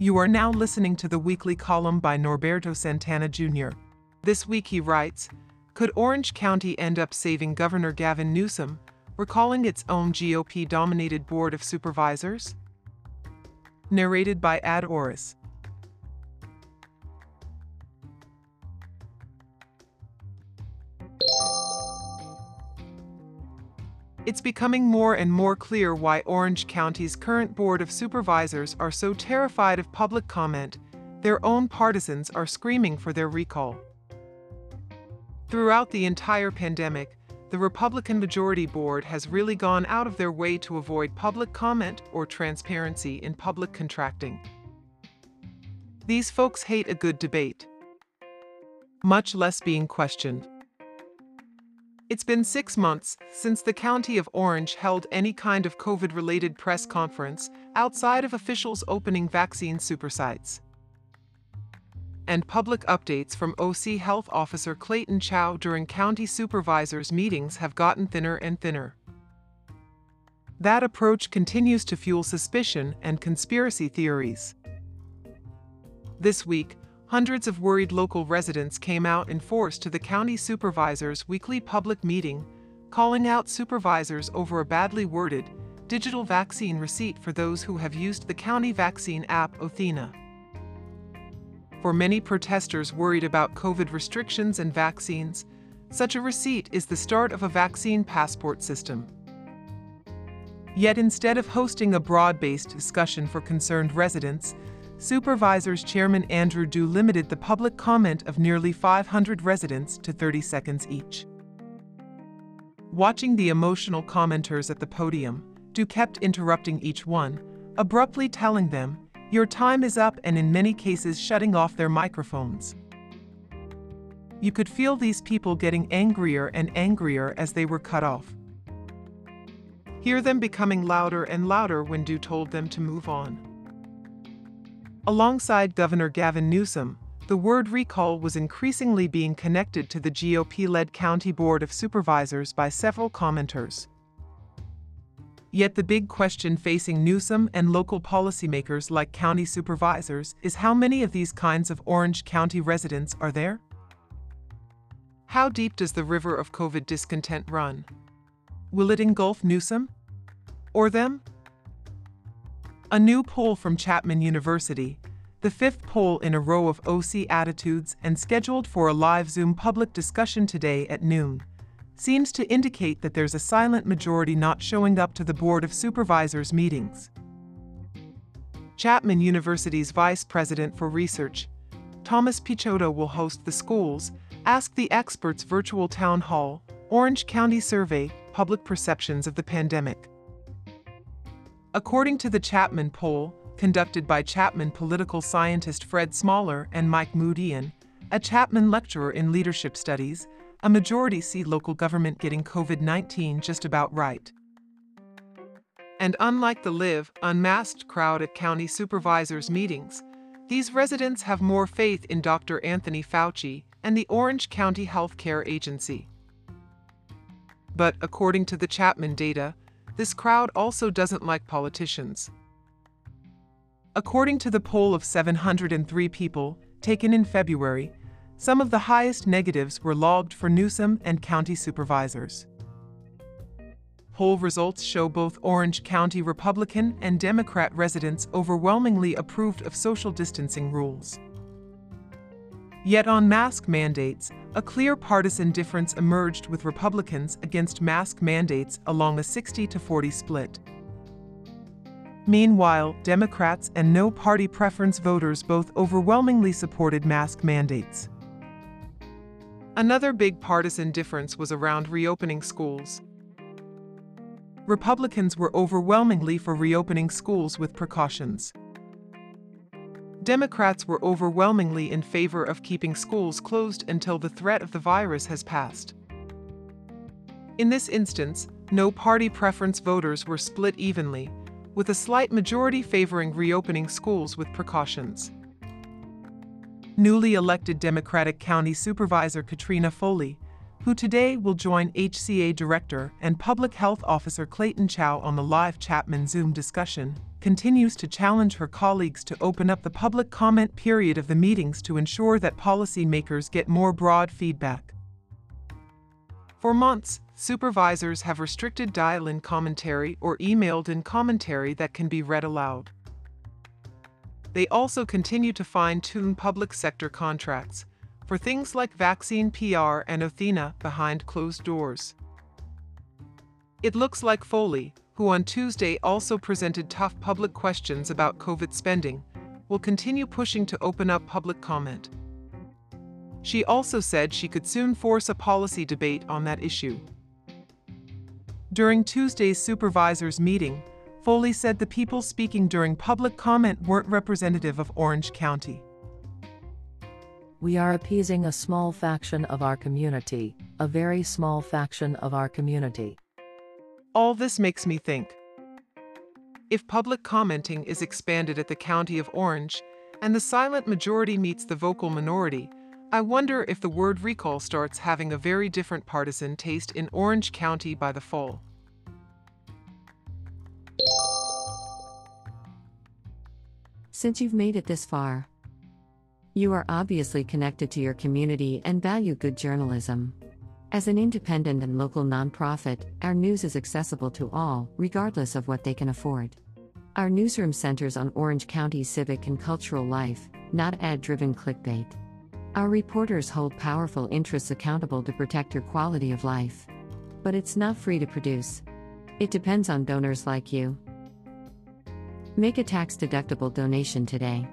You are now listening to the weekly column by Norberto Santana Jr. This week he writes Could Orange County end up saving Governor Gavin Newsom, recalling its own GOP dominated Board of Supervisors? Narrated by Ad Oris. It's becoming more and more clear why Orange County's current Board of Supervisors are so terrified of public comment, their own partisans are screaming for their recall. Throughout the entire pandemic, the Republican Majority Board has really gone out of their way to avoid public comment or transparency in public contracting. These folks hate a good debate, much less being questioned. It's been six months since the County of Orange held any kind of COVID related press conference outside of officials opening vaccine supersites. And public updates from OC Health Officer Clayton Chau during county supervisors' meetings have gotten thinner and thinner. That approach continues to fuel suspicion and conspiracy theories. This week, hundreds of worried local residents came out in force to the county supervisor's weekly public meeting, calling out supervisors over a badly worded, digital vaccine receipt for those who have used the county vaccine app Othena. For many protesters worried about COVID restrictions and vaccines, such a receipt is the start of a vaccine passport system. Yet instead of hosting a broad based discussion for concerned residents, Supervisors Chairman Andrew Do limited the public comment of nearly 500 residents to 30 seconds each. Watching the emotional commenters at the podium, Do kept interrupting each one, abruptly telling them, Your time is up, and in many cases shutting off their microphones. You could feel these people getting angrier and angrier as they were cut off. Hear them becoming louder and louder when Do told them to move on. Alongside Governor Gavin Newsom, the word recall was increasingly being connected to the GOP led County Board of Supervisors by several commenters. Yet the big question facing Newsom and local policymakers like county supervisors is how many of these kinds of Orange County residents are there? How deep does the river of COVID discontent run? Will it engulf Newsom? Or them? A new poll from Chapman University, the fifth poll in a row of OC attitudes and scheduled for a live Zoom public discussion today at noon, seems to indicate that there's a silent majority not showing up to the Board of Supervisors meetings. Chapman University's Vice President for Research, Thomas Piechota will host the school's Ask the Experts virtual town hall, Orange County Survey, Public Perceptions of the Pandemic. According to the Chapman poll, conducted by Chapman political scientist Fred Smoller and Mike Moodian, a Chapman lecturer in leadership studies, a majority see local government getting COVID 19 just about right. And unlike the live, unmasked crowd at county supervisors' meetings, these residents have more faith in Dr. Anthony Fauci and the Orange County Health Care Agency. But according to the Chapman data, this crowd also doesn't like politicians. According to the poll of 703 people taken in February, some of the highest negatives were logged for Newsom and county supervisors. Poll results show both Orange County Republican and Democrat residents overwhelmingly approved of social distancing rules. Yet on mask mandates, a clear partisan difference emerged with Republicans against mask mandates along a 60 to 40 split. Meanwhile, Democrats and no party preference voters both overwhelmingly supported mask mandates. Another big partisan difference was around reopening schools. Republicans were overwhelmingly for reopening schools with precautions. Democrats were overwhelmingly in favor of keeping schools closed until the threat of the virus has passed. In this instance, no party preference voters were split evenly, with a slight majority favoring reopening schools with precautions. Newly elected Democratic County Supervisor Katrina Foley, who today will join HCA Director and Public Health Officer Clayton Chau on the live Chapman Zoom discussion, continues to challenge her colleagues to open up the public comment period of the meetings to ensure that policymakers get more broad feedback. For months, supervisors have restricted dial in commentary or emailed in commentary that can be read aloud. They also continue to fine tune public sector contracts for things like vaccine PR and Othena behind closed doors. It looks like Foley, who on Tuesday also presented tough public questions about COVID spending, will continue pushing to open up public comment. She also said she could soon force a policy debate on that issue. During Tuesday's supervisors' meeting, Foley said the people speaking during public comment weren't representative of Orange County. We are appeasing a small faction of our community, a very small faction of our community. All this makes me think. If public commenting is expanded at the County of Orange, and the silent majority meets the vocal minority, I wonder if the word recall starts having a very different partisan taste in Orange County by the fall. Since you've made it this far, you are obviously connected to your community and value good journalism. As an independent and local nonprofit, our news is accessible to all, regardless of what they can afford. Our newsroom centers on Orange County's civic and cultural life, not ad driven clickbait. Our reporters hold powerful interests accountable to protect your quality of life. But it's not free to produce. It depends on donors like you. Make a tax deductible donation today.